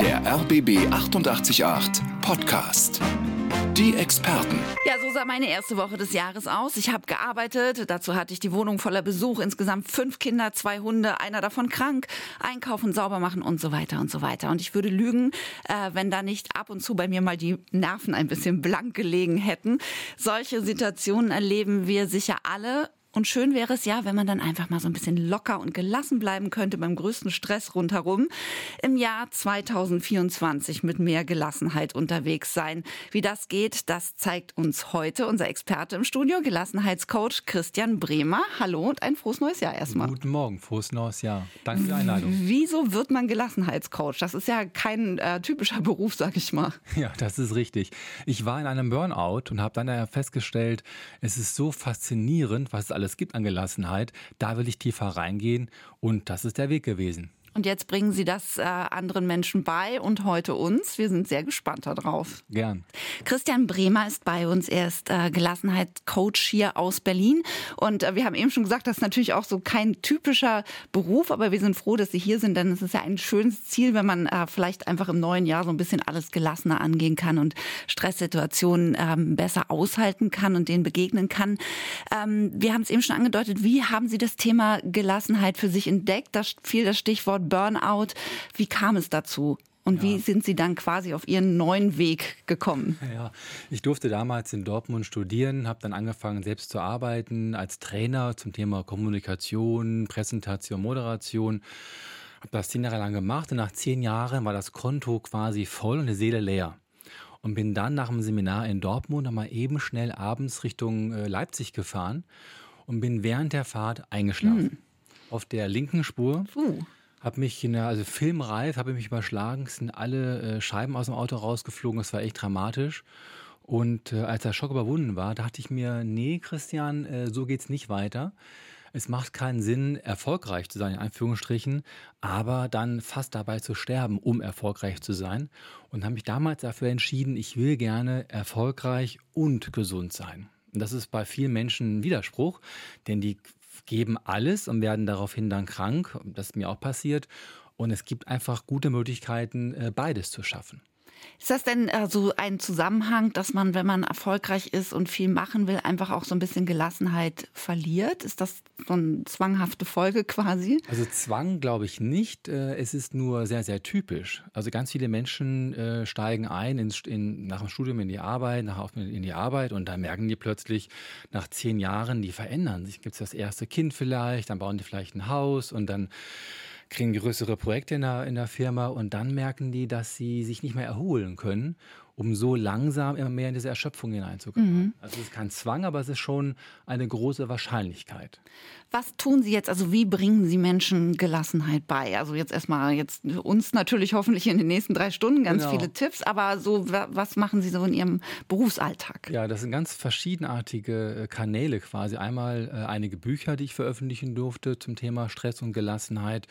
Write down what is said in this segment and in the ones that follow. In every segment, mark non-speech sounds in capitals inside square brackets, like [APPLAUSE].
Der RBB 888 Podcast. Die Experten. Ja, so sah meine erste Woche des Jahres aus. Ich habe gearbeitet. Dazu hatte ich die Wohnung voller Besuch. Insgesamt fünf Kinder, zwei Hunde, einer davon krank. Einkaufen, sauber machen und so weiter und so weiter. Und ich würde lügen, äh, wenn da nicht ab und zu bei mir mal die Nerven ein bisschen blank gelegen hätten. Solche Situationen erleben wir sicher alle. Und schön wäre es ja, wenn man dann einfach mal so ein bisschen locker und gelassen bleiben könnte beim größten Stress rundherum. Im Jahr 2024 mit mehr Gelassenheit unterwegs sein. Wie das geht, das zeigt uns heute unser Experte im Studio, Gelassenheitscoach Christian Bremer. Hallo und ein frohes neues Jahr erstmal. Guten Morgen, frohes neues Jahr. Danke für die Einladung. Wieso wird man Gelassenheitscoach? Das ist ja kein äh, typischer [LAUGHS] Beruf, sag ich mal. Ja, das ist richtig. Ich war in einem Burnout und habe dann festgestellt, es ist so faszinierend, was es alles gibt an Gelassenheit. Da will ich tiefer reingehen und das ist der Weg gewesen. Und jetzt bringen Sie das äh, anderen Menschen bei und heute uns. Wir sind sehr gespannt darauf. Gern. Christian Bremer ist bei uns. Er ist äh, Gelassenheitscoach hier aus Berlin. Und äh, wir haben eben schon gesagt, das ist natürlich auch so kein typischer Beruf, aber wir sind froh, dass Sie hier sind, denn es ist ja ein schönes Ziel, wenn man äh, vielleicht einfach im neuen Jahr so ein bisschen alles gelassener angehen kann und Stresssituationen ähm, besser aushalten kann und denen begegnen kann. Ähm, wir haben es eben schon angedeutet. Wie haben Sie das Thema Gelassenheit für sich entdeckt? Da fiel das Stichwort Stichwort Burnout. Wie kam es dazu? Und ja. wie sind Sie dann quasi auf Ihren neuen Weg gekommen? Ja, ich durfte damals in Dortmund studieren, habe dann angefangen, selbst zu arbeiten als Trainer zum Thema Kommunikation, Präsentation, Moderation. Habe das zehn Jahre lang gemacht und nach zehn Jahren war das Konto quasi voll und die Seele leer. Und bin dann nach dem Seminar in Dortmund nochmal eben schnell abends Richtung äh, Leipzig gefahren und bin während der Fahrt eingeschlafen. Hm. Auf der linken Spur. Uh habe mich in der, also filmreif, habe ich mich überschlagen, es sind alle äh, Scheiben aus dem Auto rausgeflogen, das war echt dramatisch. Und äh, als der Schock überwunden war, dachte ich mir, nee, Christian, äh, so geht's nicht weiter. Es macht keinen Sinn, erfolgreich zu sein, in Anführungsstrichen, aber dann fast dabei zu sterben, um erfolgreich zu sein. Und habe mich damals dafür entschieden, ich will gerne erfolgreich und gesund sein. Und das ist bei vielen Menschen ein Widerspruch, denn die geben alles und werden daraufhin dann krank. Das ist mir auch passiert. Und es gibt einfach gute Möglichkeiten, äh, beides zu schaffen. Ist das denn äh, so ein Zusammenhang, dass man, wenn man erfolgreich ist und viel machen will, einfach auch so ein bisschen Gelassenheit verliert? Ist das so eine zwanghafte Folge quasi? Also Zwang glaube ich nicht. Äh, es ist nur sehr, sehr typisch. Also ganz viele Menschen äh, steigen ein in, in, nach dem Studium in die Arbeit, nach in die Arbeit und dann merken die plötzlich nach zehn Jahren, die verändern sich. Gibt es das erste Kind vielleicht, dann bauen die vielleicht ein Haus und dann kriegen größere Projekte in der, in der Firma und dann merken die, dass sie sich nicht mehr erholen können, um so langsam immer mehr in diese Erschöpfung hineinzukommen. Mhm. Also es ist kein Zwang, aber es ist schon eine große Wahrscheinlichkeit. Was tun Sie jetzt? Also wie bringen Sie Menschen Gelassenheit bei? Also jetzt erstmal jetzt uns natürlich hoffentlich in den nächsten drei Stunden ganz genau. viele Tipps, aber so was machen Sie so in Ihrem Berufsalltag? Ja, das sind ganz verschiedenartige äh, Kanäle quasi. Einmal äh, einige Bücher, die ich veröffentlichen durfte zum Thema Stress und Gelassenheit.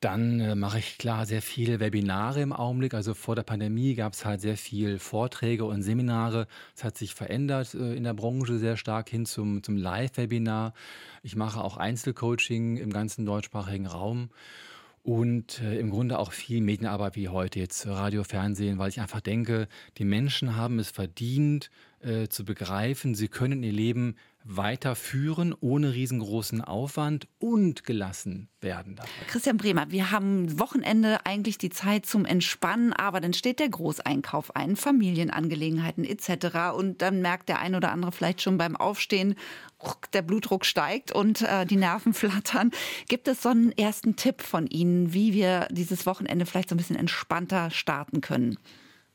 Dann äh, mache ich klar sehr viele Webinare im Augenblick. Also vor der Pandemie gab es halt sehr viel Vorträge und Seminare. Es hat sich verändert äh, in der Branche sehr stark hin zum, zum Live-Webinar. Ich mache auch Einzelcoaching im ganzen deutschsprachigen Raum und äh, im Grunde auch viel Medienarbeit wie heute jetzt Radio, Fernsehen, weil ich einfach denke, die Menschen haben es verdient äh, zu begreifen, sie können ihr Leben weiterführen ohne riesengroßen Aufwand und gelassen werden dabei. Christian Bremer, wir haben Wochenende eigentlich die Zeit zum Entspannen, aber dann steht der Großeinkauf ein, Familienangelegenheiten etc. Und dann merkt der ein oder andere vielleicht schon beim Aufstehen, der Blutdruck steigt und äh, die Nerven [LAUGHS] flattern. Gibt es so einen ersten Tipp von Ihnen, wie wir dieses Wochenende vielleicht so ein bisschen entspannter starten können?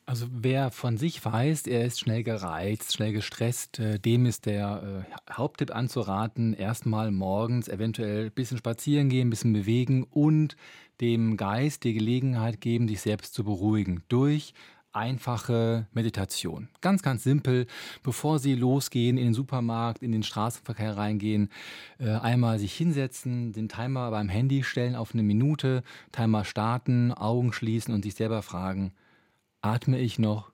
Also wer von sich weiß, er ist schnell gereizt, schnell gestresst, äh, dem ist der äh, Haupttipp anzuraten, erstmal morgens eventuell ein bisschen spazieren gehen, ein bisschen bewegen und dem Geist die Gelegenheit geben, sich selbst zu beruhigen durch einfache Meditation. Ganz, ganz simpel. Bevor Sie losgehen in den Supermarkt, in den Straßenverkehr reingehen, äh, einmal sich hinsetzen, den Timer beim Handy stellen auf eine Minute, Timer starten, Augen schließen und sich selber fragen, atme ich noch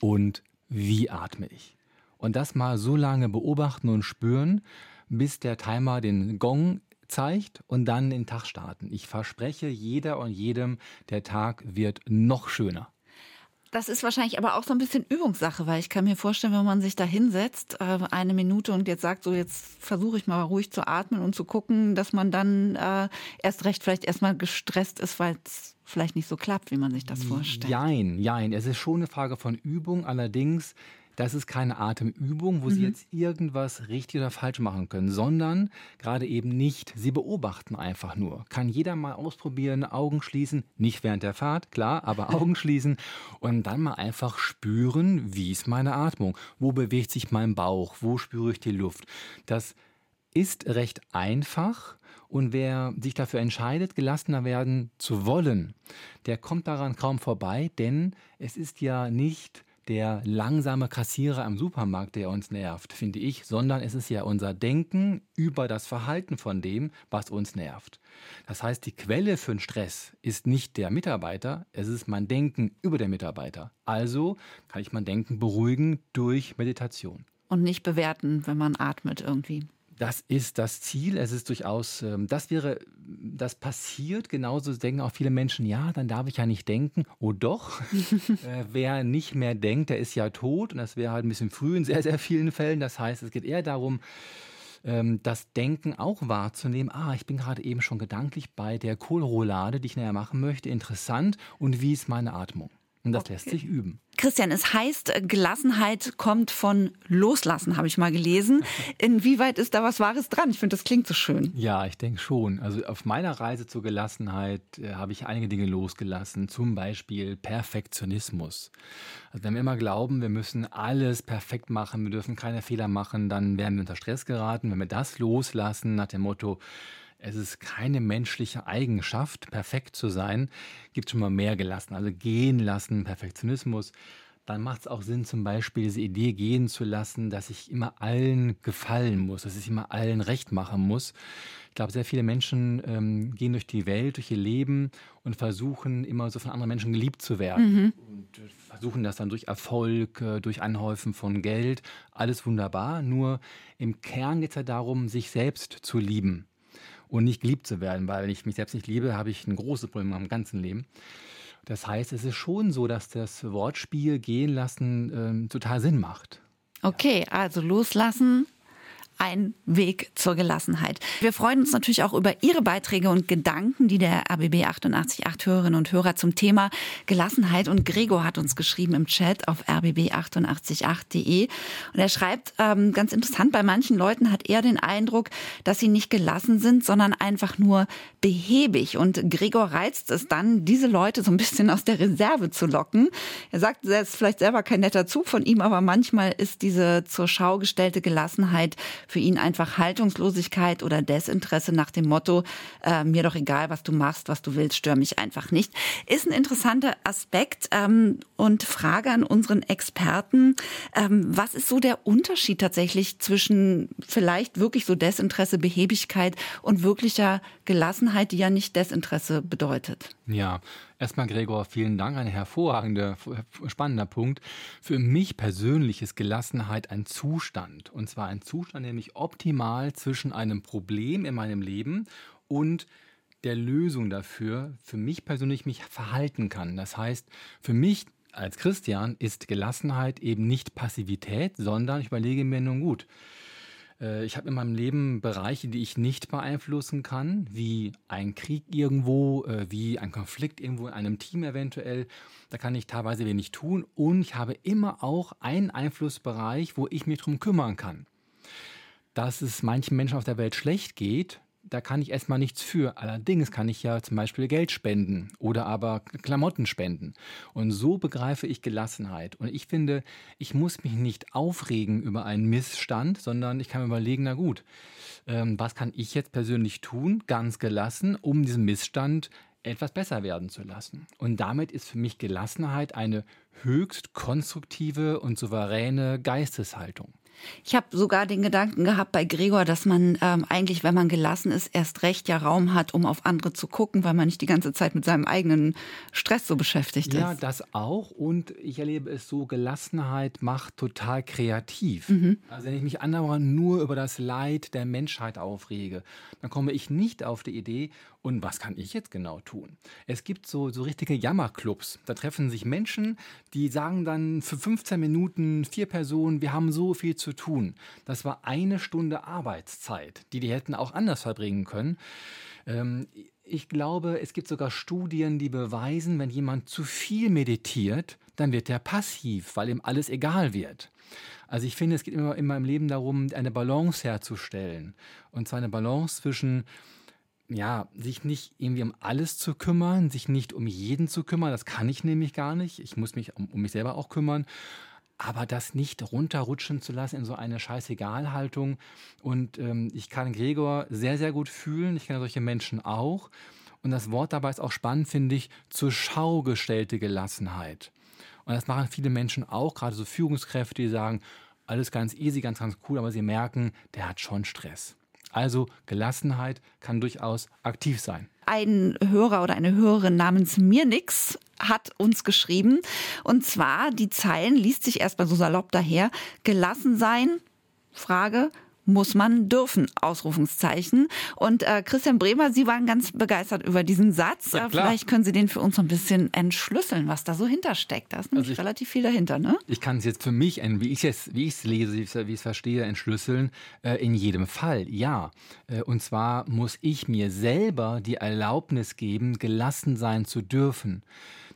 und wie atme ich? Und das mal so lange beobachten und spüren, bis der Timer den Gong zeigt und dann den Tag starten. Ich verspreche jeder und jedem, der Tag wird noch schöner. Das ist wahrscheinlich aber auch so ein bisschen Übungssache, weil ich kann mir vorstellen, wenn man sich da hinsetzt, äh, eine Minute und jetzt sagt, so jetzt versuche ich mal ruhig zu atmen und zu gucken, dass man dann äh, erst recht vielleicht erstmal gestresst ist, weil es vielleicht nicht so klappt, wie man sich das vorstellt. Jein, jein. Es ist schon eine Frage von Übung. Allerdings das ist keine Atemübung, wo mhm. Sie jetzt irgendwas richtig oder falsch machen können, sondern gerade eben nicht. Sie beobachten einfach nur. Kann jeder mal ausprobieren, Augen schließen, nicht während der Fahrt, klar, aber [LAUGHS] Augen schließen und dann mal einfach spüren, wie ist meine Atmung, wo bewegt sich mein Bauch, wo spüre ich die Luft. Das ist recht einfach. Und wer sich dafür entscheidet, gelassener werden zu wollen, der kommt daran kaum vorbei, denn es ist ja nicht der langsame Kassierer am Supermarkt, der uns nervt, finde ich, sondern es ist ja unser Denken über das Verhalten von dem, was uns nervt. Das heißt, die Quelle für den Stress ist nicht der Mitarbeiter, es ist mein Denken über den Mitarbeiter. Also kann ich mein Denken beruhigen durch Meditation. Und nicht bewerten, wenn man atmet irgendwie. Das ist das Ziel. Es ist durchaus, ähm, das wäre, das passiert. Genauso denken auch viele Menschen, ja, dann darf ich ja nicht denken. Oh doch, [LAUGHS] äh, wer nicht mehr denkt, der ist ja tot. Und das wäre halt ein bisschen früh in sehr, sehr vielen Fällen. Das heißt, es geht eher darum, ähm, das Denken auch wahrzunehmen. Ah, ich bin gerade eben schon gedanklich bei der Kohlroulade, die ich näher machen möchte. Interessant. Und wie ist meine Atmung? Und das okay. lässt sich üben. Christian, es heißt, äh, Gelassenheit kommt von Loslassen, habe ich mal gelesen. Inwieweit ist da was Wahres dran? Ich finde, das klingt so schön. Ja, ich denke schon. Also auf meiner Reise zur Gelassenheit äh, habe ich einige Dinge losgelassen. Zum Beispiel Perfektionismus. Also wenn wir immer glauben, wir müssen alles perfekt machen, wir dürfen keine Fehler machen, dann werden wir unter Stress geraten. Wenn wir das loslassen nach dem Motto, es ist keine menschliche Eigenschaft, perfekt zu sein, gibt schon mal mehr gelassen. Also gehen lassen, Perfektionismus. Dann macht es auch Sinn, zum Beispiel diese Idee gehen zu lassen, dass ich immer allen gefallen muss, dass ich immer allen recht machen muss. Ich glaube, sehr viele Menschen ähm, gehen durch die Welt, durch ihr Leben und versuchen immer so von anderen Menschen geliebt zu werden. Mhm. Und äh, versuchen das dann durch Erfolg, äh, durch Anhäufen von Geld. Alles wunderbar. Nur im Kern geht es ja darum, sich selbst zu lieben und nicht geliebt zu werden, weil wenn ich mich selbst nicht liebe, habe ich ein großes Problem im ganzen Leben. Das heißt, es ist schon so, dass das Wortspiel gehen lassen äh, total Sinn macht. Okay, also loslassen, ein Weg zur Gelassenheit. Wir freuen uns natürlich auch über Ihre Beiträge und Gedanken, die der RBB 888 Hörerinnen und Hörer zum Thema Gelassenheit und Gregor hat uns geschrieben im Chat auf rbb888.de und er schreibt ähm, ganz interessant, bei manchen Leuten hat er den Eindruck, dass sie nicht gelassen sind, sondern einfach nur behäbig und Gregor reizt es dann, diese Leute so ein bisschen aus der Reserve zu locken. Er sagt, er ist vielleicht selber kein netter Zug von ihm, aber manchmal ist diese zur Schau gestellte Gelassenheit für ihn einfach Haltungslosigkeit oder Desinteresse nach dem Motto, äh, mir doch egal, was du machst, was du willst, stör mich einfach nicht. Ist ein interessanter Aspekt ähm, und Frage an unseren Experten. Ähm, was ist so der Unterschied tatsächlich zwischen vielleicht wirklich so Desinteresse, Behebigkeit und wirklicher Gelassenheit, die ja nicht Desinteresse bedeutet? Ja, Erstmal, Gregor, vielen Dank. Ein hervorragender, spannender Punkt. Für mich persönlich ist Gelassenheit ein Zustand. Und zwar ein Zustand, mich optimal zwischen einem Problem in meinem Leben und der Lösung dafür, für mich persönlich mich verhalten kann. Das heißt, für mich als Christian ist Gelassenheit eben nicht Passivität, sondern ich überlege mir nun gut, ich habe in meinem Leben Bereiche, die ich nicht beeinflussen kann, wie ein Krieg irgendwo, äh, wie ein Konflikt irgendwo in einem Team eventuell. Da kann ich teilweise wenig tun. Und ich habe immer auch einen Einflussbereich, wo ich mich darum kümmern kann. Dass es manchen Menschen auf der Welt schlecht geht, da kann ich erstmal nichts für. Allerdings kann ich ja zum Beispiel Geld spenden oder aber Klamotten spenden. Und so begreife ich Gelassenheit. Und ich finde, ich muss mich nicht aufregen über einen Missstand, sondern ich kann mir überlegen, na gut, ähm, was kann ich jetzt persönlich tun, ganz gelassen, um diesen Missstand etwas besser werden zu lassen. Und damit ist für mich Gelassenheit eine höchst konstruktive und souveräne Geisteshaltung. Ich habe sogar den Gedanken gehabt bei Gregor, dass man ähm, eigentlich, wenn man gelassen ist, erst recht ja Raum hat, um auf andere zu gucken, weil man nicht die ganze Zeit mit seinem eigenen Stress so beschäftigt ja, ist. Ja, das auch. Und ich erlebe es so, Gelassenheit macht total kreativ. Mhm. Also wenn ich mich andauernd nur über das Leid der Menschheit aufrege, dann komme ich nicht auf die Idee, und was kann ich jetzt genau tun? Es gibt so, so richtige Jammerclubs. Da treffen sich Menschen, die sagen dann für 15 Minuten, vier Personen, wir haben so viel zu tun. Das war eine Stunde Arbeitszeit, die die hätten auch anders verbringen können. Ähm, ich glaube, es gibt sogar Studien, die beweisen, wenn jemand zu viel meditiert, dann wird er passiv, weil ihm alles egal wird. Also ich finde, es geht immer, immer im Leben darum, eine Balance herzustellen. Und zwar eine Balance zwischen ja, sich nicht irgendwie um alles zu kümmern, sich nicht um jeden zu kümmern, das kann ich nämlich gar nicht. Ich muss mich um, um mich selber auch kümmern. Aber das nicht runterrutschen zu lassen in so eine Scheißegal-Haltung. Und ähm, ich kann Gregor sehr, sehr gut fühlen. Ich kenne solche Menschen auch. Und das Wort dabei ist auch spannend, finde ich, zur Schau gestellte Gelassenheit. Und das machen viele Menschen auch, gerade so Führungskräfte, die sagen, alles ganz easy, ganz, ganz cool, aber sie merken, der hat schon Stress. Also Gelassenheit kann durchaus aktiv sein. Ein Hörer oder eine Hörerin namens Mirnix hat uns geschrieben. Und zwar, die Zeilen liest sich erstmal so salopp daher. Gelassen sein, Frage, muss man dürfen, Ausrufungszeichen. Und äh, Christian Bremer, Sie waren ganz begeistert über diesen Satz. Ja, äh, Vielleicht können Sie den für uns so ein bisschen entschlüsseln, was da so hintersteckt. Da ist nämlich also ich, relativ viel dahinter, ne? Ich kann es jetzt für mich, wie ich es, wie lese, wie ich es verstehe, entschlüsseln. Äh, in jedem Fall, ja. Äh, und zwar muss ich mir selber die Erlaubnis geben, gelassen sein zu dürfen.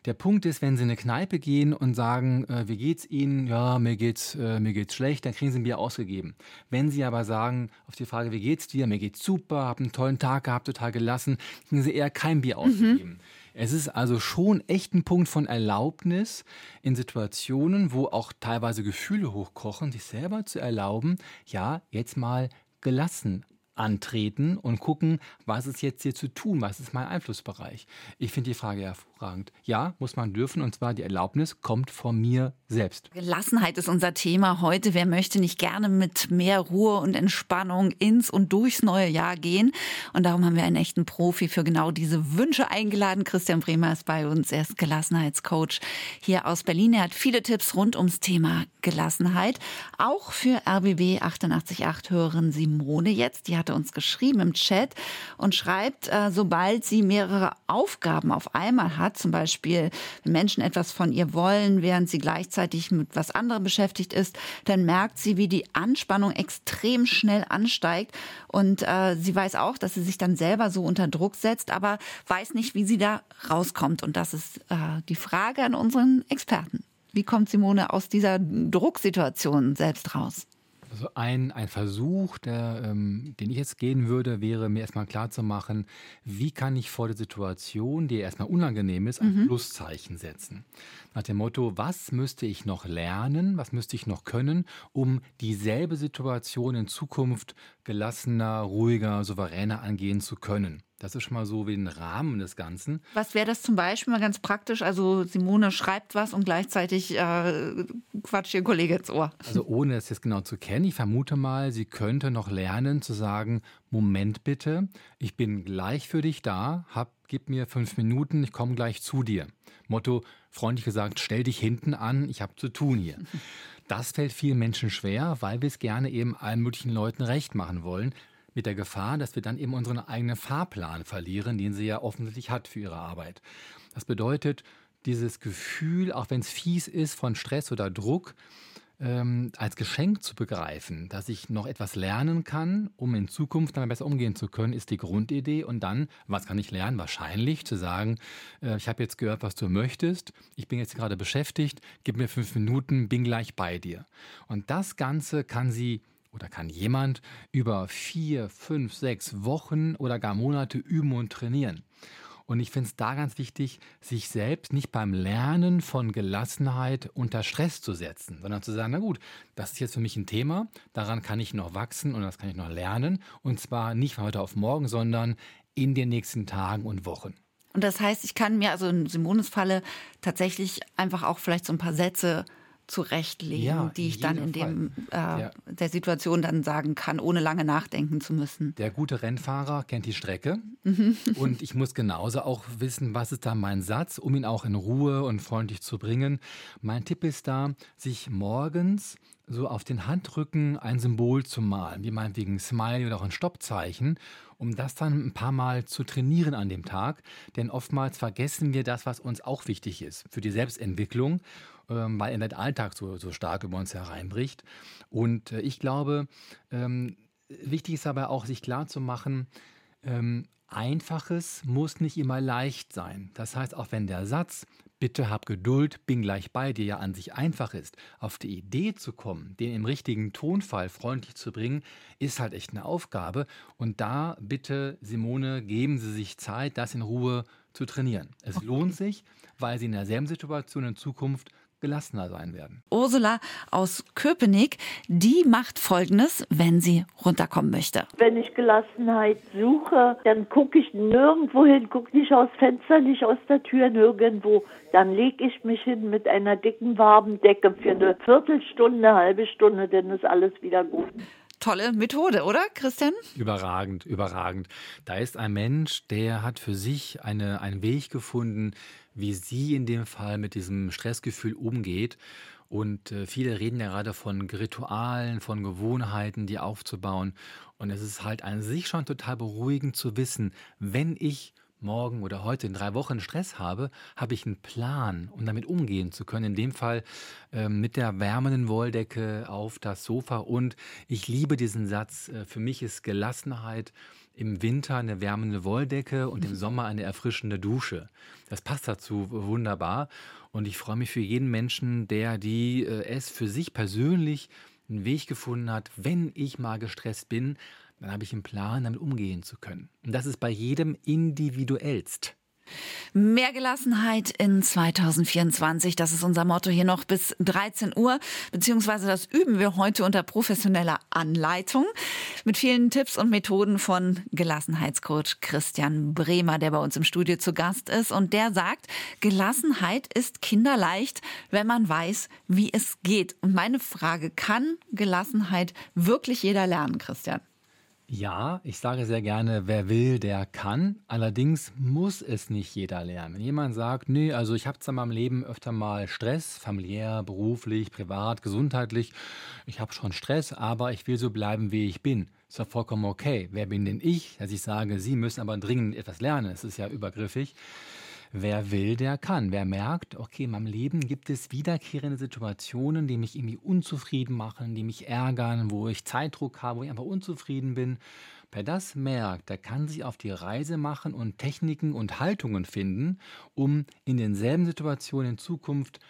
Der Punkt ist, wenn Sie in eine Kneipe gehen und sagen, äh, wie geht's Ihnen? Ja, mir geht's, äh, mir geht's schlecht, dann kriegen Sie ein Bier ausgegeben. Wenn Sie aber sagen, auf die Frage, wie geht's dir? Mir geht's super, habe einen tollen Tag gehabt, total gelassen, kriegen Sie eher kein Bier ausgegeben. Mhm. Es ist also schon echt ein Punkt von Erlaubnis in Situationen, wo auch teilweise Gefühle hochkochen, sich selber zu erlauben, ja, jetzt mal gelassen antreten und gucken, was ist jetzt hier zu tun, was ist mein Einflussbereich. Ich finde die Frage hervorragend. Ja, muss man dürfen und zwar die Erlaubnis kommt von mir selbst. Gelassenheit ist unser Thema heute. Wer möchte nicht gerne mit mehr Ruhe und Entspannung ins und durchs neue Jahr gehen? Und darum haben wir einen echten Profi für genau diese Wünsche eingeladen. Christian Bremer ist bei uns. Er ist Gelassenheitscoach hier aus Berlin. Er hat viele Tipps rund ums Thema Gelassenheit. Auch für RBB 888 hören Simone jetzt. Die hat hatte uns geschrieben im Chat und schreibt, äh, sobald sie mehrere Aufgaben auf einmal hat, zum Beispiel wenn Menschen etwas von ihr wollen, während sie gleichzeitig mit was anderem beschäftigt ist, dann merkt sie, wie die Anspannung extrem schnell ansteigt und äh, sie weiß auch, dass sie sich dann selber so unter Druck setzt, aber weiß nicht, wie sie da rauskommt. Und das ist äh, die Frage an unseren Experten. Wie kommt Simone aus dieser Drucksituation selbst raus? Also ein, ein Versuch, der, ähm, den ich jetzt gehen würde, wäre mir erstmal klarzumachen, wie kann ich vor der Situation, die erstmal unangenehm ist, ein mhm. Pluszeichen setzen. Nach dem Motto, was müsste ich noch lernen, was müsste ich noch können, um dieselbe Situation in Zukunft gelassener, ruhiger, souveräner angehen zu können. Das ist schon mal so wie ein Rahmen des Ganzen. Was wäre das zum Beispiel mal ganz praktisch? Also Simone schreibt was und gleichzeitig äh, quatscht ihr Kollege ins Ohr. Also ohne es jetzt genau zu kennen, ich vermute mal, sie könnte noch lernen zu sagen, Moment bitte, ich bin gleich für dich da, hab, gib mir fünf Minuten, ich komme gleich zu dir. Motto, freundlich gesagt, stell dich hinten an, ich habe zu tun hier. [LAUGHS] Das fällt vielen Menschen schwer, weil wir es gerne eben allen möglichen Leuten recht machen wollen mit der Gefahr, dass wir dann eben unseren eigenen Fahrplan verlieren, den sie ja offensichtlich hat für ihre Arbeit. Das bedeutet, dieses Gefühl, auch wenn es fies ist, von Stress oder Druck, ähm, als Geschenk zu begreifen, dass ich noch etwas lernen kann, um in Zukunft damit besser umgehen zu können, ist die Grundidee. Und dann, was kann ich lernen? Wahrscheinlich zu sagen, äh, ich habe jetzt gehört, was du möchtest, ich bin jetzt gerade beschäftigt, gib mir fünf Minuten, bin gleich bei dir. Und das Ganze kann sie oder kann jemand über vier, fünf, sechs Wochen oder gar Monate üben und trainieren. Und ich finde es da ganz wichtig, sich selbst nicht beim Lernen von Gelassenheit unter Stress zu setzen, sondern zu sagen, na gut, das ist jetzt für mich ein Thema, daran kann ich noch wachsen und das kann ich noch lernen. Und zwar nicht von heute auf morgen, sondern in den nächsten Tagen und Wochen. Und das heißt, ich kann mir also in Simones Falle tatsächlich einfach auch vielleicht so ein paar Sätze zurechtlegen, ja, die ich dann in dem, äh, der, der, Situation dann sagen kann, ohne lange nachdenken zu müssen. Der gute Rennfahrer kennt die Strecke mhm. und ich muss genauso auch wissen, was ist da mein Satz, um ihn auch in Ruhe und freundlich zu bringen. Mein Tipp ist da, sich morgens so auf den Handrücken ein Symbol zu malen, wie meinetwegen Smiley oder auch ein Stoppzeichen, um das dann ein paar Mal zu trainieren an dem Tag. Denn oftmals vergessen wir das, was uns auch wichtig ist für die Selbstentwicklung, ähm, weil der Alltag so, so stark über uns hereinbricht. Und äh, ich glaube, ähm, wichtig ist aber auch, sich klarzumachen, ähm, Einfaches muss nicht immer leicht sein. Das heißt, auch wenn der Satz Bitte hab Geduld, bin gleich bei dir ja an sich einfach ist. Auf die Idee zu kommen, den im richtigen Tonfall freundlich zu bringen, ist halt echt eine Aufgabe. Und da bitte, Simone, geben Sie sich Zeit, das in Ruhe zu trainieren. Es okay. lohnt sich, weil Sie in derselben Situation in Zukunft gelassener sein werden. Ursula aus Köpenick, die macht Folgendes, wenn sie runterkommen möchte. Wenn ich Gelassenheit suche, dann gucke ich nirgendwo hin, gucke nicht aus Fenster, nicht aus der Tür, nirgendwo. Dann lege ich mich hin mit einer dicken warmen Decke für eine Viertelstunde, eine halbe Stunde, dann ist alles wieder gut tolle Methode, oder, Christian? Überragend, überragend. Da ist ein Mensch, der hat für sich eine, einen Weg gefunden, wie sie in dem Fall mit diesem Stressgefühl umgeht. Und äh, viele reden ja gerade von Ritualen, von Gewohnheiten, die aufzubauen. Und es ist halt an sich schon total beruhigend zu wissen, wenn ich morgen oder heute in drei Wochen Stress habe, habe ich einen Plan, um damit umgehen zu können. In dem Fall äh, mit der wärmenden Wolldecke auf das Sofa. Und ich liebe diesen Satz. Äh, für mich ist Gelassenheit im Winter eine wärmende Wolldecke und im. Sommer eine erfrischende Dusche. Das passt dazu wunderbar. Und ich freue mich für jeden Menschen, der die äh, es für sich persönlich einen Weg gefunden hat, wenn ich mal gestresst bin, dann habe ich einen Plan, damit umgehen zu können. Und das ist bei jedem individuellst. Mehr Gelassenheit in 2024, das ist unser Motto hier noch bis 13 Uhr, beziehungsweise das üben wir heute unter professioneller Anleitung mit vielen Tipps und Methoden von Gelassenheitscoach Christian Bremer, der bei uns im Studio zu Gast ist und der sagt, Gelassenheit ist kinderleicht, wenn man weiß, wie es geht. Und meine Frage, kann Gelassenheit wirklich jeder lernen, Christian? Ja, ich sage sehr gerne, wer will, der kann. Allerdings muss es nicht jeder lernen. Wenn jemand sagt, nee, also ich habe zwar in meinem Leben öfter mal Stress, familiär, beruflich, privat, gesundheitlich, ich habe schon Stress, aber ich will so bleiben, wie ich bin. Ist ja vollkommen okay. Wer bin denn ich, dass ich sage, Sie müssen aber dringend etwas lernen? Es ist ja übergriffig. Wer will, der kann. Wer merkt, okay, in meinem Leben gibt es wiederkehrende Situationen, die mich irgendwie unzufrieden machen, die mich ärgern, wo ich Zeitdruck habe, wo ich einfach unzufrieden bin. Wer das merkt, der kann sich auf die Reise machen und Techniken und Haltungen finden, um in denselben Situationen in Zukunft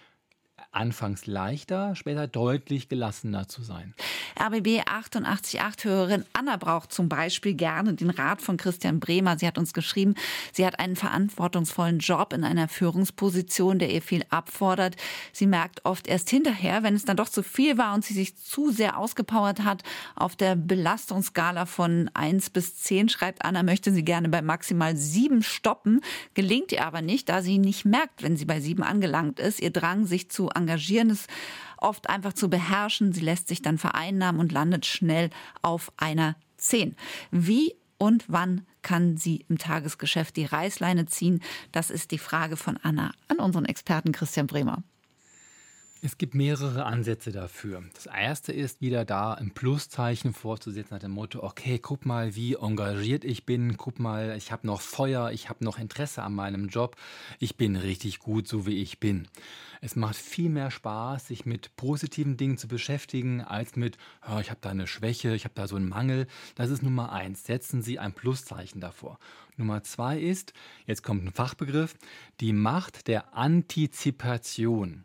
anfangs leichter, später deutlich gelassener zu sein. RBB 888-Hörerin Anna braucht zum Beispiel gerne den Rat von Christian Bremer. Sie hat uns geschrieben, sie hat einen verantwortungsvollen Job in einer Führungsposition, der ihr viel abfordert. Sie merkt oft erst hinterher, wenn es dann doch zu viel war und sie sich zu sehr ausgepowert hat. Auf der Belastungsskala von 1 bis 10 schreibt Anna, möchte sie gerne bei maximal 7 stoppen. Gelingt ihr aber nicht, da sie nicht merkt, wenn sie bei 7 angelangt ist. Ihr Drang, sich zu engagieren ist oft einfach zu beherrschen. Sie lässt sich dann vereinnahmen und landet schnell auf einer 10. Wie und wann kann sie im Tagesgeschäft die Reißleine ziehen? Das ist die Frage von Anna an unseren Experten Christian Bremer. Es gibt mehrere Ansätze dafür. Das erste ist wieder da ein Pluszeichen vorzusetzen nach dem Motto, okay, guck mal, wie engagiert ich bin, guck mal, ich habe noch Feuer, ich habe noch Interesse an meinem Job, ich bin richtig gut, so wie ich bin. Es macht viel mehr Spaß, sich mit positiven Dingen zu beschäftigen, als mit, oh, ich habe da eine Schwäche, ich habe da so einen Mangel. Das ist Nummer eins. Setzen Sie ein Pluszeichen davor. Nummer zwei ist, jetzt kommt ein Fachbegriff, die Macht der Antizipation.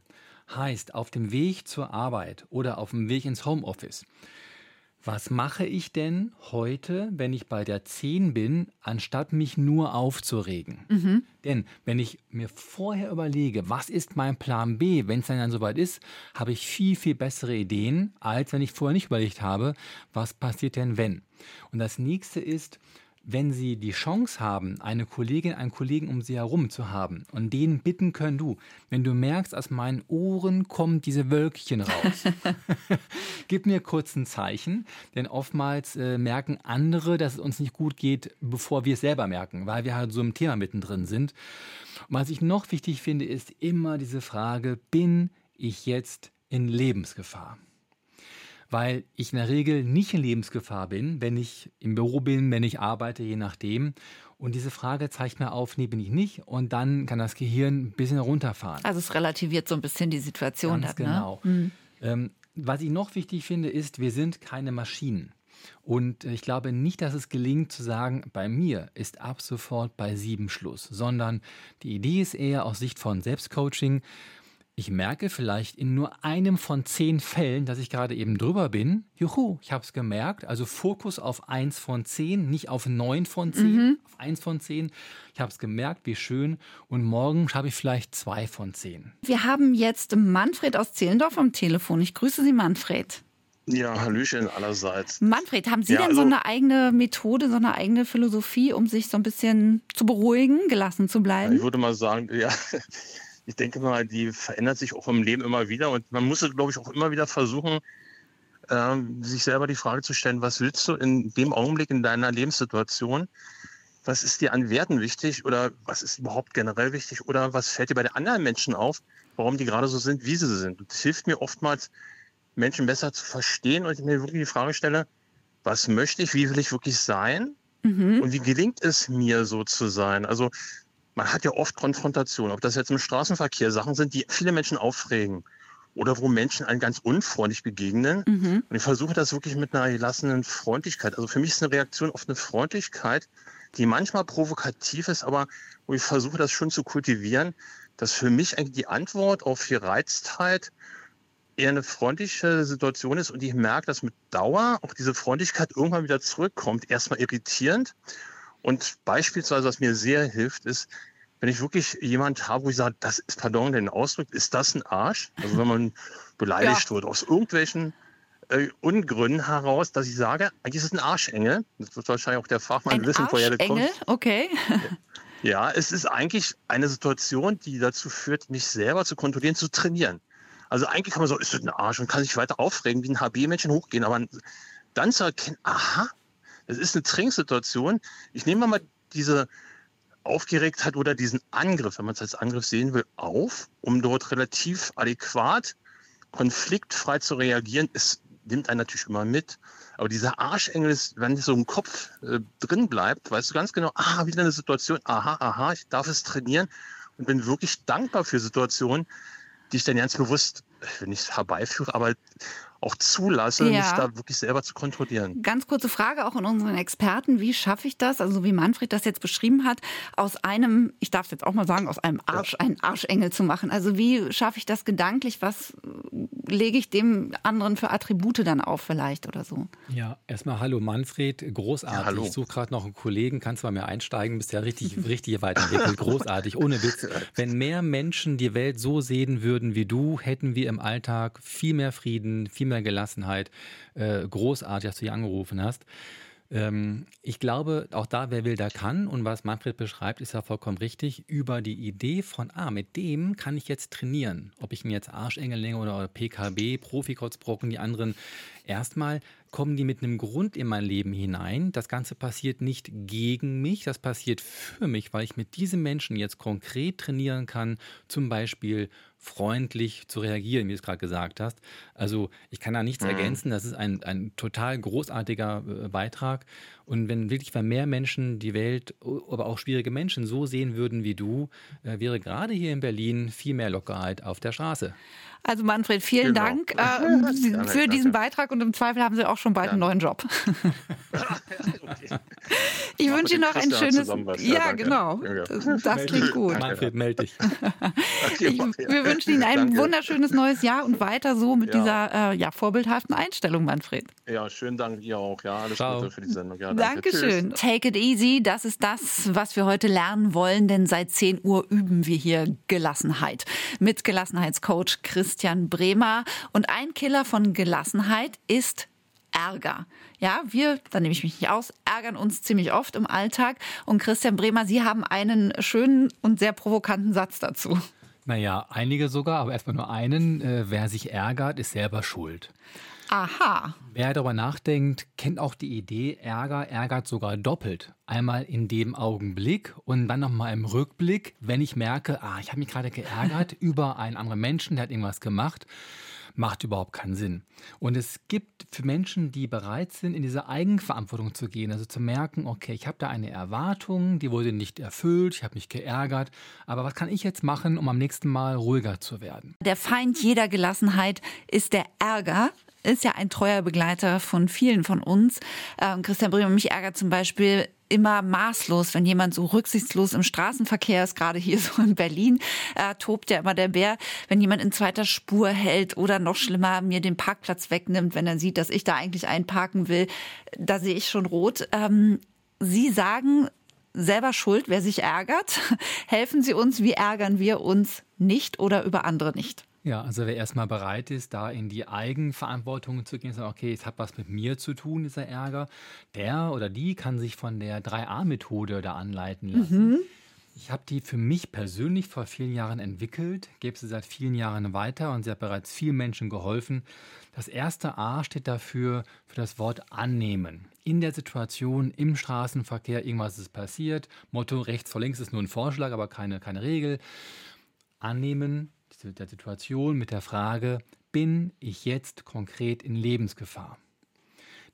Heißt, auf dem Weg zur Arbeit oder auf dem Weg ins Homeoffice. Was mache ich denn heute, wenn ich bei der 10 bin, anstatt mich nur aufzuregen? Mhm. Denn wenn ich mir vorher überlege, was ist mein Plan B, wenn es dann, dann soweit ist, habe ich viel, viel bessere Ideen, als wenn ich vorher nicht überlegt habe, was passiert denn wenn. Und das nächste ist, wenn Sie die Chance haben, eine Kollegin, einen Kollegen um Sie herum zu haben und denen bitten können, du, wenn du merkst, aus meinen Ohren kommen diese Wölkchen raus, [LAUGHS] [LAUGHS] gib mir kurz ein Zeichen, denn oftmals äh, merken andere, dass es uns nicht gut geht, bevor wir es selber merken, weil wir halt so im Thema mittendrin sind. Und was ich noch wichtig finde, ist immer diese Frage, bin ich jetzt in Lebensgefahr? Weil ich in der Regel nicht in Lebensgefahr bin, wenn ich im Büro bin, wenn ich arbeite, je nachdem. Und diese Frage zeigt mir auf, nee, bin ich nicht. Und dann kann das Gehirn ein bisschen runterfahren. Also es relativiert so ein bisschen die Situation. Ganz dann, genau. Ne? Ähm, was ich noch wichtig finde, ist, wir sind keine Maschinen. Und ich glaube nicht, dass es gelingt zu sagen, bei mir ist ab sofort bei sieben Schluss, sondern die Idee ist eher aus Sicht von Selbstcoaching, ich merke vielleicht in nur einem von zehn Fällen, dass ich gerade eben drüber bin. Juhu, ich habe es gemerkt. Also Fokus auf eins von zehn, nicht auf neun von zehn, mhm. auf eins von zehn. Ich habe es gemerkt, wie schön. Und morgen habe ich vielleicht zwei von zehn. Wir haben jetzt Manfred aus Zehlendorf am Telefon. Ich grüße Sie, Manfred. Ja, Hallöchen allerseits. Manfred, haben Sie ja, denn also, so eine eigene Methode, so eine eigene Philosophie, um sich so ein bisschen zu beruhigen, gelassen zu bleiben? Ich würde mal sagen, [LAUGHS] ja, ich denke mal, die verändert sich auch im Leben immer wieder und man muss, glaube ich, auch immer wieder versuchen, ähm, sich selber die Frage zu stellen, was willst du in dem Augenblick in deiner Lebenssituation? Was ist dir an Werten wichtig oder was ist überhaupt generell wichtig oder was fällt dir bei den anderen Menschen auf, warum die gerade so sind, wie sie sind? Das hilft mir oftmals, Menschen besser zu verstehen und ich mir wirklich die Frage stelle, was möchte ich, wie will ich wirklich sein? Mhm. Und wie gelingt es mir so zu sein? Also man hat ja oft Konfrontationen, ob das jetzt im Straßenverkehr Sachen sind, die viele Menschen aufregen oder wo Menschen einem ganz unfreundlich begegnen. Mhm. Und ich versuche das wirklich mit einer gelassenen Freundlichkeit. Also für mich ist eine Reaktion auf eine Freundlichkeit, die manchmal provokativ ist, aber wo ich versuche, das schon zu kultivieren, dass für mich eigentlich die Antwort auf die Reiztheit eher eine freundliche Situation ist und ich merke, dass mit Dauer auch diese Freundlichkeit irgendwann wieder zurückkommt. Erstmal irritierend. Und beispielsweise, was mir sehr hilft, ist, wenn ich wirklich jemand habe, wo ich sage, das ist, pardon, den Ausdruck, ist das ein Arsch? Also wenn man [LAUGHS] beleidigt ja. wird aus irgendwelchen äh, Ungründen heraus, dass ich sage, eigentlich ist es ein Arschengel. Das wird wahrscheinlich auch der Fachmann ein wissen, woher der kommt. okay. [LAUGHS] ja, es ist eigentlich eine Situation, die dazu führt, mich selber zu kontrollieren, zu trainieren. Also eigentlich kann man so, ist das ein Arsch und kann sich weiter aufregen, wie ein HB-Männchen hochgehen, aber dann zu erkennen, aha, es ist eine Trinksituation. Ich nehme mal diese Aufgeregtheit oder diesen Angriff, wenn man es als Angriff sehen will, auf, um dort relativ adäquat, konfliktfrei zu reagieren. Es nimmt einen natürlich immer mit. Aber dieser Arschengel ist, wenn so im Kopf äh, drin bleibt, weißt du ganz genau, ah, wieder eine Situation, aha, aha, ich darf es trainieren und bin wirklich dankbar für Situationen, die ich dann ganz bewusst, wenn ich es herbeiführe, aber auch zulasse, ja. mich da wirklich selber zu kontrollieren. Ganz kurze Frage auch an unseren Experten. Wie schaffe ich das, also wie Manfred das jetzt beschrieben hat, aus einem, ich darf es jetzt auch mal sagen, aus einem Arsch, ja. einen Arschengel zu machen? Also wie schaffe ich das gedanklich? Was lege ich dem anderen für Attribute dann auf vielleicht oder so? Ja, erstmal hallo Manfred, großartig. Ja, hallo. Ich suche gerade noch einen Kollegen, kannst du bei mir einsteigen, bist ja richtig, [LAUGHS] richtig weiterentwickelt, großartig, ohne Witz. Wenn mehr Menschen die Welt so sehen würden wie du, hätten wir im Alltag viel mehr Frieden, viel mehr Gelassenheit. Äh, großartig, dass du hier angerufen hast. Ähm, ich glaube, auch da, wer will, der kann. Und was Manfred beschreibt, ist ja vollkommen richtig. Über die Idee von, ah, mit dem kann ich jetzt trainieren. Ob ich mir jetzt Arschengel nehme oder PKB, Profikotzbrocken, die anderen. Erstmal kommen die mit einem Grund in mein Leben hinein. Das Ganze passiert nicht gegen mich, das passiert für mich, weil ich mit diesem Menschen jetzt konkret trainieren kann, zum Beispiel freundlich zu reagieren, wie du es gerade gesagt hast. Also ich kann da nichts mhm. ergänzen, das ist ein, ein total großartiger äh, Beitrag. Und wenn wirklich mehr Menschen die Welt, aber auch schwierige Menschen so sehen würden wie du, äh, wäre gerade hier in Berlin viel mehr Lockerheit auf der Straße. Also Manfred, vielen genau. Dank äh, [LAUGHS] für diesen Beitrag und im Zweifel haben Sie auch schon bald ja. einen neuen Job. [LAUGHS] Ich wünsche Ihnen noch ein schönes. Ja, ja genau. Das, das klingt gut. Manfred, melde dich. [LAUGHS] Ich, wir wünschen Ihnen ein danke. wunderschönes neues Jahr und weiter so mit ja. dieser äh, ja, vorbildhaften Einstellung, Manfred. Ja, schönen Dank dir auch. Ja, alles Ciao. Gute für die Sendung. Ja, danke. Dankeschön. Tschüss. Take it easy, das ist das, was wir heute lernen wollen, denn seit 10 Uhr üben wir hier Gelassenheit mit Gelassenheitscoach Christian Bremer. Und ein Killer von Gelassenheit ist Ärger. Ja, wir, da nehme ich mich nicht aus, ärgern uns ziemlich oft im Alltag. Und Christian Bremer, Sie haben einen schönen und sehr provokanten Satz dazu. Naja, einige sogar, aber erstmal nur einen. Äh, wer sich ärgert, ist selber schuld. Aha. Wer darüber nachdenkt, kennt auch die Idee, Ärger ärgert sogar doppelt. Einmal in dem Augenblick und dann nochmal im Rückblick, wenn ich merke, ah, ich habe mich gerade geärgert [LAUGHS] über einen anderen Menschen, der hat irgendwas gemacht macht überhaupt keinen Sinn. Und es gibt für Menschen, die bereit sind, in diese Eigenverantwortung zu gehen, also zu merken, okay, ich habe da eine Erwartung, die wurde nicht erfüllt, ich habe mich geärgert, aber was kann ich jetzt machen, um am nächsten Mal ruhiger zu werden? Der Feind jeder Gelassenheit ist der Ärger ist ja ein treuer Begleiter von vielen von uns. Ähm, Christian Bremer, mich ärgert zum Beispiel immer maßlos, wenn jemand so rücksichtslos im Straßenverkehr ist, gerade hier [LAUGHS] so in Berlin, äh, tobt ja immer der Bär, wenn jemand in zweiter Spur hält oder noch schlimmer mir den Parkplatz wegnimmt, wenn er sieht, dass ich da eigentlich einparken will, da sehe ich schon rot. Ähm, Sie sagen, selber schuld, wer sich ärgert. [LAUGHS] Helfen Sie uns, wie ärgern wir uns nicht oder über andere nicht? Ja, also wer erstmal bereit ist, da in die Eigenverantwortung zu gehen, sagen, okay, es hat was mit mir zu tun, dieser Ärger, der oder die kann sich von der 3a-Methode da anleiten lassen. Mhm. Ich habe die für mich persönlich vor vielen Jahren entwickelt, gebe sie seit vielen Jahren weiter und sie hat bereits vielen Menschen geholfen. Das erste A steht dafür für das Wort annehmen. In der Situation, im Straßenverkehr, irgendwas ist passiert. Motto rechts vor links ist nur ein Vorschlag, aber keine, keine Regel. Annehmen, der Situation mit der Frage, bin ich jetzt konkret in Lebensgefahr?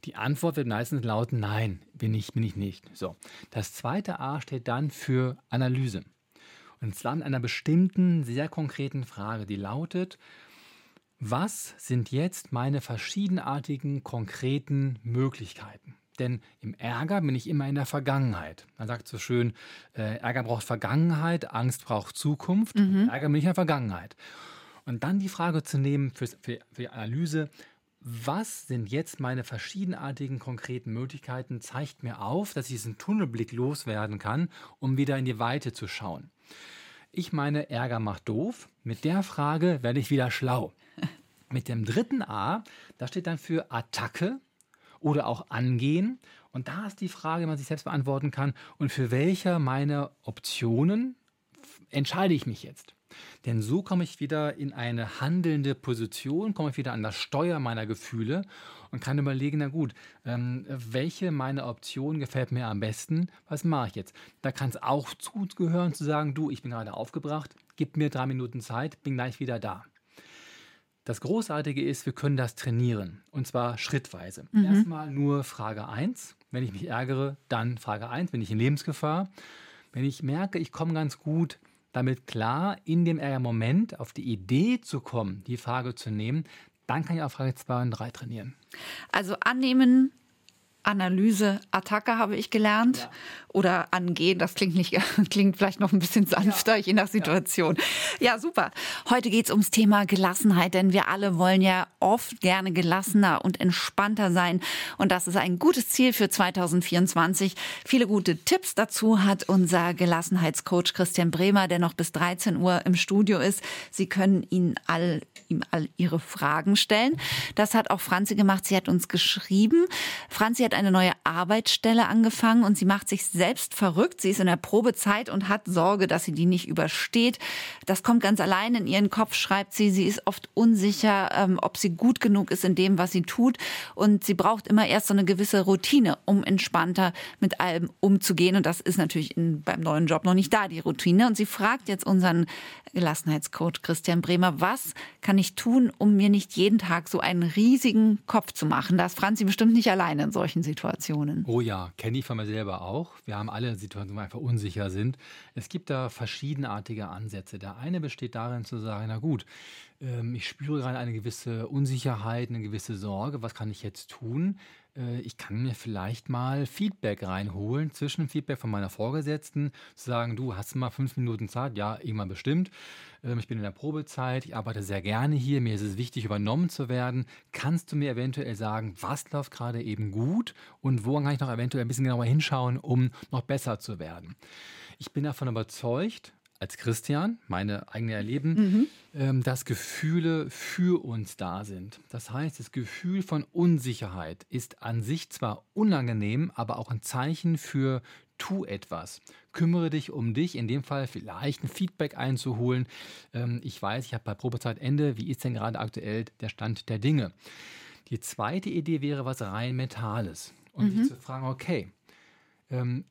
Die Antwort wird meistens lauten, nein, bin ich, bin ich nicht. So. Das zweite A steht dann für Analyse. Und zwar mit einer bestimmten, sehr konkreten Frage, die lautet, was sind jetzt meine verschiedenartigen, konkreten Möglichkeiten? Denn im Ärger bin ich immer in der Vergangenheit. Man sagt so schön, äh, Ärger braucht Vergangenheit, Angst braucht Zukunft. Mhm. Ärger bin ich in der Vergangenheit. Und dann die Frage zu nehmen für, für, für die Analyse, was sind jetzt meine verschiedenartigen konkreten Möglichkeiten, zeigt mir auf, dass ich diesen Tunnelblick loswerden kann, um wieder in die Weite zu schauen. Ich meine, Ärger macht doof. Mit der Frage werde ich wieder schlau. [LAUGHS] Mit dem dritten A, da steht dann für Attacke oder auch angehen. Und da ist die Frage, die man sich selbst beantworten kann, und für welche meiner Optionen entscheide ich mich jetzt? Denn so komme ich wieder in eine handelnde Position, komme ich wieder an das Steuer meiner Gefühle und kann überlegen, na gut, ähm, welche meiner Optionen gefällt mir am besten, was mache ich jetzt? Da kann es auch zugehören zu sagen, du, ich bin gerade aufgebracht, gib mir drei Minuten Zeit, bin gleich wieder da. Das Großartige ist, wir können das trainieren und zwar schrittweise. Mhm. Erstmal nur Frage 1. Wenn ich mich ärgere, dann Frage 1, bin ich in Lebensgefahr. Wenn ich merke, ich komme ganz gut damit klar, in dem Ärgermoment auf die Idee zu kommen, die Frage zu nehmen, dann kann ich auch Frage 2 und 3 trainieren. Also annehmen, Analyse, Attacke habe ich gelernt. Ja. Oder angehen, das klingt nicht, [LAUGHS] klingt vielleicht noch ein bisschen sanfter, ja. je nach Situation. Ja, ja super. Heute geht es ums Thema Gelassenheit, denn wir alle wollen ja oft gerne gelassener und entspannter sein. Und das ist ein gutes Ziel für 2024. Viele gute Tipps dazu hat unser Gelassenheitscoach Christian Bremer, der noch bis 13 Uhr im Studio ist. Sie können ihn all, ihm all Ihre Fragen stellen. Das hat auch Franzi gemacht. Sie hat uns geschrieben. Franzi hat eine neue Arbeitsstelle angefangen und sie macht sich selbst verrückt. Sie ist in der Probezeit und hat Sorge, dass sie die nicht übersteht. Das kommt ganz allein in ihren Kopf, schreibt sie. Sie ist oft unsicher, ähm, ob sie gut genug ist in dem, was sie tut. Und sie braucht immer erst so eine gewisse Routine, um entspannter mit allem umzugehen. Und das ist natürlich in, beim neuen Job noch nicht da, die Routine. Und sie fragt jetzt unseren Gelassenheitscoach Christian Bremer, was kann ich tun, um mir nicht jeden Tag so einen riesigen Kopf zu machen? Da ist Franzi bestimmt nicht alleine in solchen Situationen. Oh ja, kenne ich von mir selber auch. Wir haben alle Situationen, wo wir einfach unsicher sind. Es gibt da verschiedenartige Ansätze. Der eine besteht darin zu sagen, na gut, ähm, ich spüre gerade eine gewisse Unsicherheit, eine gewisse Sorge. Was kann ich jetzt tun? Äh, ich kann mir vielleicht mal Feedback reinholen, zwischen Feedback von meiner Vorgesetzten, zu sagen, du hast mal fünf Minuten Zeit, ja, irgendwann bestimmt. Ähm, ich bin in der Probezeit, ich arbeite sehr gerne hier, mir ist es wichtig, übernommen zu werden. Kannst du mir eventuell sagen, was läuft gerade eben gut und wo kann ich noch eventuell ein bisschen genauer hinschauen, um noch besser zu werden? Ich bin davon überzeugt, als Christian, meine eigene Erleben, mhm. ähm, dass Gefühle für uns da sind. Das heißt, das Gefühl von Unsicherheit ist an sich zwar unangenehm, aber auch ein Zeichen für tu etwas. Kümmere dich um dich, in dem Fall vielleicht ein Feedback einzuholen. Ähm, ich weiß, ich habe bei Probezeitende, wie ist denn gerade aktuell der Stand der Dinge? Die zweite Idee wäre was rein Mentales. Und mhm. sich zu fragen, okay, ähm,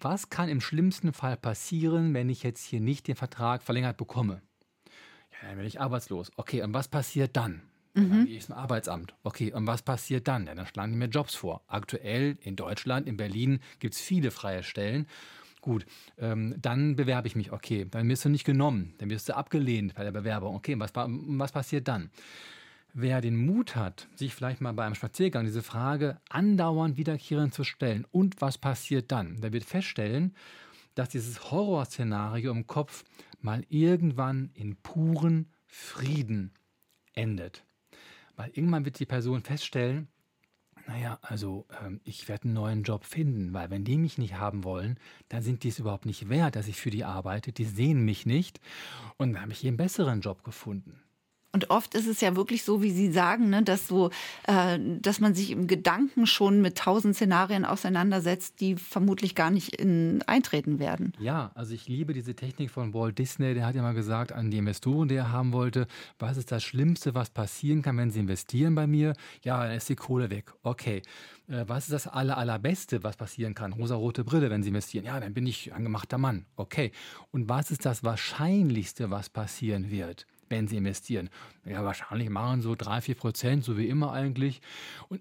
was kann im schlimmsten Fall passieren, wenn ich jetzt hier nicht den Vertrag verlängert bekomme? Ja, dann werde ich arbeitslos. Okay, und was passiert dann? Mhm. Dann gehe ich zum Arbeitsamt. Okay, und was passiert dann? Ja, dann schlagen die mir Jobs vor. Aktuell in Deutschland, in Berlin gibt es viele freie Stellen. Gut, ähm, dann bewerbe ich mich. Okay, dann wirst du nicht genommen. Dann wirst du abgelehnt bei der Bewerbung. Okay, was, was passiert dann? Wer den Mut hat, sich vielleicht mal bei einem Spaziergang diese Frage andauernd wiederkehrend zu stellen, und was passiert dann, der wird feststellen, dass dieses Horrorszenario im Kopf mal irgendwann in puren Frieden endet. Weil irgendwann wird die Person feststellen, naja, also ähm, ich werde einen neuen Job finden, weil wenn die mich nicht haben wollen, dann sind die es überhaupt nicht wert, dass ich für die arbeite. Die sehen mich nicht und dann habe ich hier einen besseren Job gefunden. Und oft ist es ja wirklich so, wie Sie sagen, ne, dass so, äh, dass man sich im Gedanken schon mit tausend Szenarien auseinandersetzt, die vermutlich gar nicht in, eintreten werden. Ja, also ich liebe diese Technik von Walt Disney. Der hat ja mal gesagt an die Investoren, die er haben wollte, was ist das Schlimmste, was passieren kann, wenn sie investieren bei mir? Ja, dann ist die Kohle weg. Okay. Äh, was ist das aller, allerbeste, was passieren kann? Rosa-rote Brille, wenn sie investieren. Ja, dann bin ich ein gemachter Mann. Okay. Und was ist das Wahrscheinlichste, was passieren wird? Wenn sie investieren. Ja, wahrscheinlich machen so drei, vier Prozent, so wie immer eigentlich. Und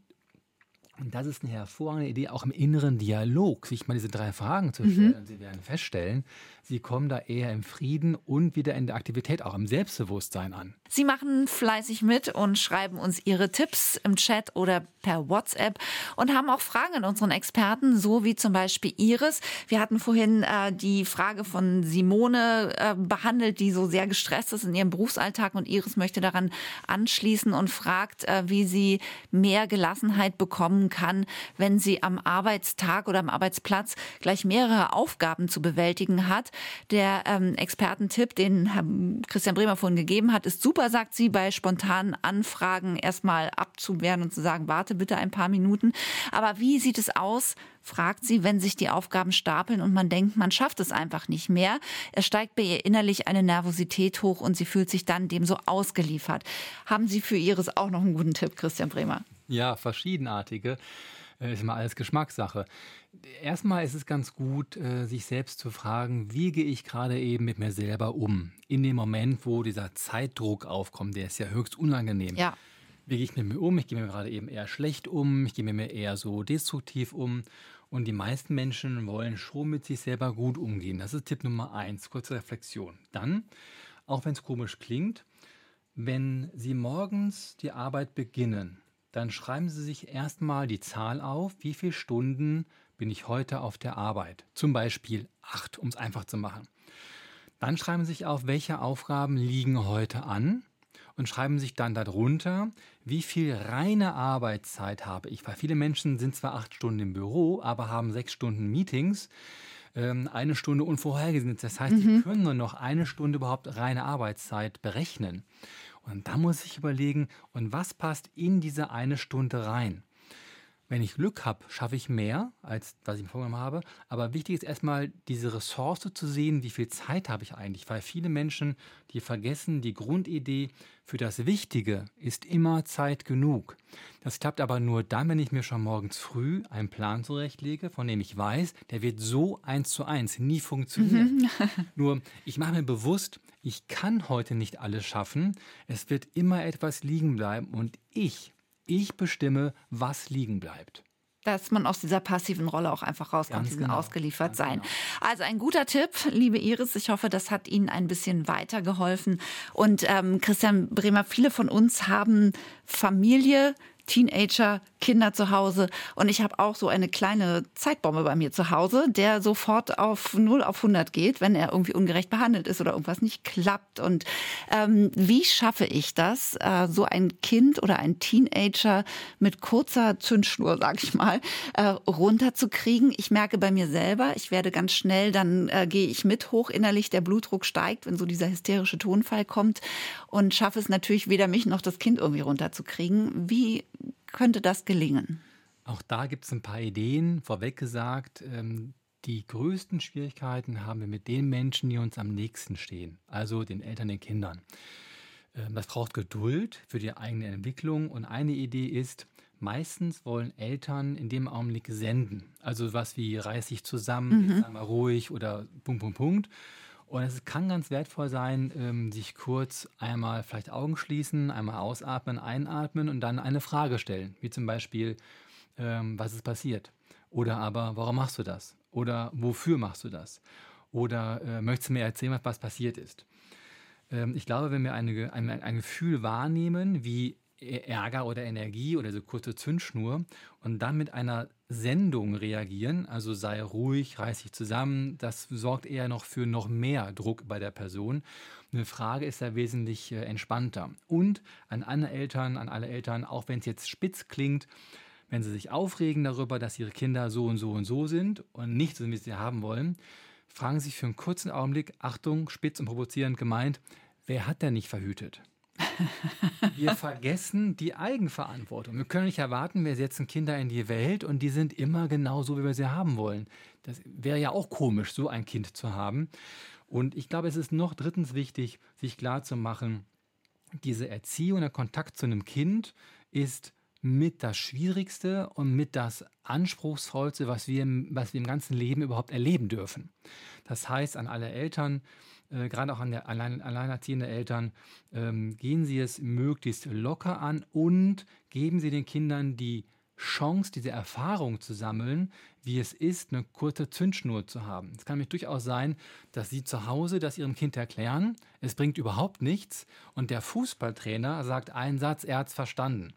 und das ist eine hervorragende Idee, auch im inneren Dialog, sich mal diese drei Fragen zu stellen. Mhm. Sie werden feststellen, Sie kommen da eher im Frieden und wieder in der Aktivität, auch im Selbstbewusstsein an. Sie machen fleißig mit und schreiben uns Ihre Tipps im Chat oder per WhatsApp und haben auch Fragen an unseren Experten, so wie zum Beispiel Iris. Wir hatten vorhin äh, die Frage von Simone äh, behandelt, die so sehr gestresst ist in ihrem Berufsalltag und Iris möchte daran anschließen und fragt, äh, wie sie mehr Gelassenheit bekommen kann, wenn sie am Arbeitstag oder am Arbeitsplatz gleich mehrere Aufgaben zu bewältigen hat. Der ähm, Expertentipp, den Herr Christian Bremer vorhin gegeben hat, ist super, sagt sie, bei spontanen Anfragen erstmal abzuwehren und zu sagen, warte bitte ein paar Minuten. Aber wie sieht es aus, fragt sie, wenn sich die Aufgaben stapeln und man denkt, man schafft es einfach nicht mehr. Es steigt bei ihr innerlich eine Nervosität hoch und sie fühlt sich dann dem so ausgeliefert. Haben Sie für Ihres auch noch einen guten Tipp, Christian Bremer? Ja, verschiedenartige. Äh, ist mal alles Geschmackssache. Erstmal ist es ganz gut, äh, sich selbst zu fragen, wie gehe ich gerade eben mit mir selber um? In dem Moment, wo dieser Zeitdruck aufkommt, der ist ja höchst unangenehm. Ja. Wie gehe ich mit mir um? Ich gehe mir gerade eben eher schlecht um, ich gehe mir eher so destruktiv um. Und die meisten Menschen wollen schon mit sich selber gut umgehen. Das ist Tipp Nummer eins, kurze Reflexion. Dann, auch wenn es komisch klingt, wenn Sie morgens die Arbeit beginnen, dann schreiben Sie sich erstmal die Zahl auf, wie viele Stunden bin ich heute auf der Arbeit. Zum Beispiel acht, um es einfach zu machen. Dann schreiben Sie sich auf, welche Aufgaben liegen heute an und schreiben sich dann darunter, wie viel reine Arbeitszeit habe ich. Weil viele Menschen sind zwar acht Stunden im Büro, aber haben sechs Stunden Meetings, ähm, eine Stunde unvorhergesehen. Das heißt, mhm. sie können nur noch eine Stunde überhaupt reine Arbeitszeit berechnen. Und da muss ich überlegen, und was passt in diese eine Stunde rein? Wenn ich Glück habe, schaffe ich mehr, als was ich mir vorgenommen habe. Aber wichtig ist erstmal, diese Ressource zu sehen, wie viel Zeit habe ich eigentlich. Weil viele Menschen, die vergessen, die Grundidee für das Wichtige ist immer Zeit genug. Das klappt aber nur dann, wenn ich mir schon morgens früh einen Plan zurechtlege, von dem ich weiß, der wird so eins zu eins nie funktionieren. Mhm. nur, ich mache mir bewusst, ich kann heute nicht alles schaffen. Es wird immer etwas liegen bleiben und ich ich bestimme, was liegen bleibt dass man aus dieser passiven Rolle auch einfach rauskommt, diesen genau. ausgeliefert Ganz sein. Genau. Also ein guter Tipp, liebe Iris. Ich hoffe, das hat Ihnen ein bisschen weitergeholfen. Und ähm, Christian Bremer, viele von uns haben Familie, Teenager, Kinder zu Hause und ich habe auch so eine kleine Zeitbombe bei mir zu Hause, der sofort auf 0 auf 100 geht, wenn er irgendwie ungerecht behandelt ist oder irgendwas nicht klappt. Und ähm, wie schaffe ich das, äh, so ein Kind oder ein Teenager mit kurzer Zündschnur, sag ich mal, äh, runterzukriegen? Ich merke bei mir selber, ich werde ganz schnell, dann äh, gehe ich mit hoch innerlich, der Blutdruck steigt, wenn so dieser hysterische Tonfall kommt und schaffe es natürlich weder mich noch das Kind irgendwie runterzukriegen. Wie könnte das gelingen? Auch da gibt es ein paar Ideen. Vorweg gesagt, ähm, die größten Schwierigkeiten haben wir mit den Menschen, die uns am nächsten stehen, also den Eltern, den Kindern. Ähm, das braucht Geduld für die eigene Entwicklung und eine Idee ist, meistens wollen Eltern in dem Augenblick senden. Also was wie reiß dich zusammen, mhm. sei mal ruhig oder Punkt, Punkt, Punkt. Und es kann ganz wertvoll sein, ähm, sich kurz einmal vielleicht Augen schließen, einmal ausatmen, einatmen und dann eine Frage stellen, wie zum Beispiel, ähm, was ist passiert? Oder aber, warum machst du das? Oder wofür machst du das? Oder äh, möchtest du mir erzählen, was passiert ist? Ähm, ich glaube, wenn wir eine, ein, ein Gefühl wahrnehmen, wie Ärger oder Energie oder so kurze Zündschnur und dann mit einer Sendung reagieren, also sei ruhig, reiß dich zusammen, das sorgt eher noch für noch mehr Druck bei der Person. Eine Frage ist da wesentlich äh, entspannter. Und an alle Eltern, an alle Eltern, auch wenn es jetzt spitz klingt, wenn sie sich aufregen darüber, dass ihre Kinder so und so und so sind und nicht so, wie sie haben wollen, fragen sich für einen kurzen Augenblick, Achtung, spitz und provozierend gemeint, wer hat denn nicht verhütet? Wir vergessen die Eigenverantwortung. Wir können nicht erwarten, wir setzen Kinder in die Welt und die sind immer genau so, wie wir sie haben wollen. Das wäre ja auch komisch, so ein Kind zu haben. Und ich glaube, es ist noch drittens wichtig, sich klarzumachen, diese Erziehung, der Kontakt zu einem Kind ist mit das Schwierigste und mit das Anspruchsvollste, was wir, was wir im ganzen Leben überhaupt erleben dürfen. Das heißt, an alle Eltern, äh, gerade auch an der allein, alleinerziehende Eltern, ähm, gehen Sie es möglichst locker an und geben Sie den Kindern die Chance, diese Erfahrung zu sammeln, wie es ist, eine kurze Zündschnur zu haben. Es kann nämlich durchaus sein, dass Sie zu Hause das Ihrem Kind erklären, es bringt überhaupt nichts und der Fußballtrainer sagt einen Satz, er hat es verstanden.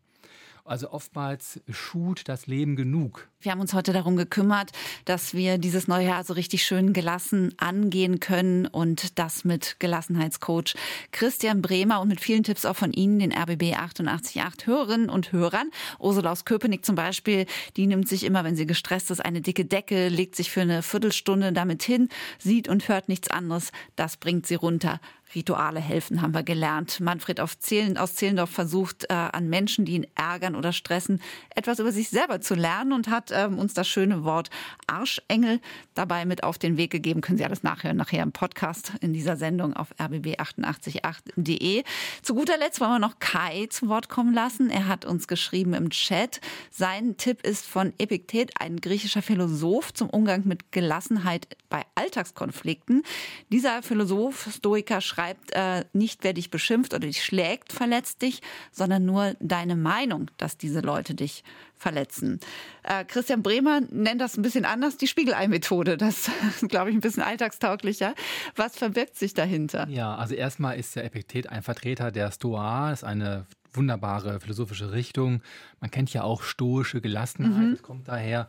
Also oftmals schut das Leben genug. Wir haben uns heute darum gekümmert, dass wir dieses neue Jahr so richtig schön gelassen angehen können und das mit Gelassenheitscoach Christian Bremer und mit vielen Tipps auch von Ihnen, den RBB 888 Hörerinnen und Hörern. Ursula aus Köpenick zum Beispiel, die nimmt sich immer, wenn sie gestresst ist, eine dicke Decke, legt sich für eine Viertelstunde damit hin, sieht und hört nichts anderes. Das bringt sie runter. Rituale helfen, haben wir gelernt. Manfred aus Zehlendorf versucht, äh, an Menschen, die ihn ärgern oder stressen, etwas über sich selber zu lernen und hat ähm, uns das schöne Wort Arschengel dabei mit auf den Weg gegeben. Können Sie alles nachhören, nachher im Podcast in dieser Sendung auf rbb888.de. Zu guter Letzt wollen wir noch Kai zu Wort kommen lassen. Er hat uns geschrieben im Chat. Sein Tipp ist von Epiktet, ein griechischer Philosoph zum Umgang mit Gelassenheit bei Alltagskonflikten. Dieser Philosoph, Stoiker, schreibt, äh, nicht, wer dich beschimpft oder dich schlägt, verletzt dich, sondern nur deine Meinung, dass diese Leute dich verletzen. Äh, Christian Bremer nennt das ein bisschen anders, die Spiegelei-Methode. Das ist, glaube ich, ein bisschen alltagstauglicher. Was verbirgt sich dahinter? Ja, also erstmal ist der Epiktet ein Vertreter der Stoa, ist eine wunderbare philosophische Richtung. Man kennt ja auch stoische Gelassenheit, mhm. das kommt daher.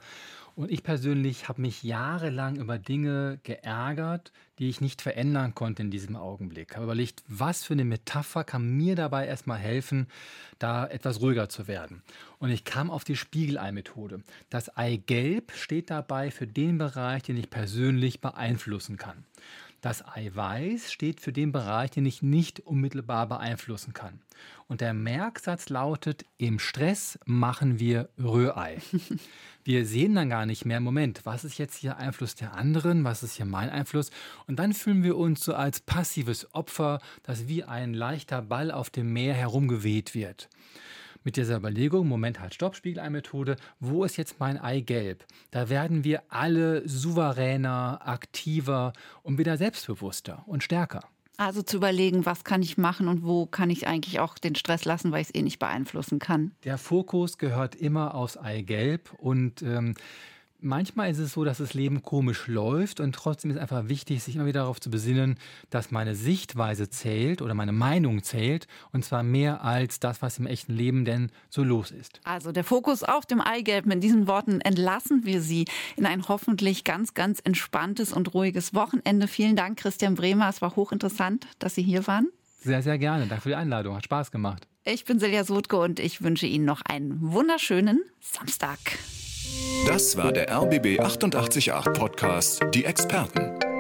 Und ich persönlich habe mich jahrelang über Dinge geärgert, die ich nicht verändern konnte in diesem Augenblick. Habe überlegt, was für eine Metapher kann mir dabei erstmal helfen, da etwas ruhiger zu werden. Und ich kam auf die Spiegelei-Methode. Das Eigelb steht dabei für den Bereich, den ich persönlich beeinflussen kann. Das Eiweiß steht für den Bereich, den ich nicht unmittelbar beeinflussen kann. Und der Merksatz lautet, im Stress machen wir Rührei. [LAUGHS] Wir sehen dann gar nicht mehr, Moment, was ist jetzt hier Einfluss der anderen, was ist hier mein Einfluss? Und dann fühlen wir uns so als passives Opfer, das wie ein leichter Ball auf dem Meer herumgeweht wird mit dieser Überlegung, Moment, halt, Stopp, Spiegelei-Methode, wo ist jetzt mein Eigelb? Da werden wir alle souveräner, aktiver und wieder selbstbewusster und stärker. Also zu überlegen, was kann ich machen und wo kann ich eigentlich auch den Stress lassen, weil ich es eh nicht beeinflussen kann. Der Fokus gehört immer aufs Eigelb und ähm, manchmal ist es so, dass das Leben komisch läuft und trotzdem ist einfach wichtig, sich immer wieder darauf zu besinnen, dass meine Sichtweise zählt oder meine Meinung zählt und zwar mehr als das, was im echten Leben denn so los ist. Also der Fokus auf dem Eigelb. Mit diesen Worten entlassen wir Sie in ein hoffentlich ganz, ganz entspanntes und ruhiges Wochenende. Vielen Dank, Christian Bremer. Es war hochinteressant, dass Sie hier waren. Sehr, sehr gerne. Danke für die Einladung. Hat Spaß gemacht. Ich bin Silja Sotke und ich wünsche Ihnen noch einen wunderschönen Samstag. Das war der RBB 888 Podcast Die Experten.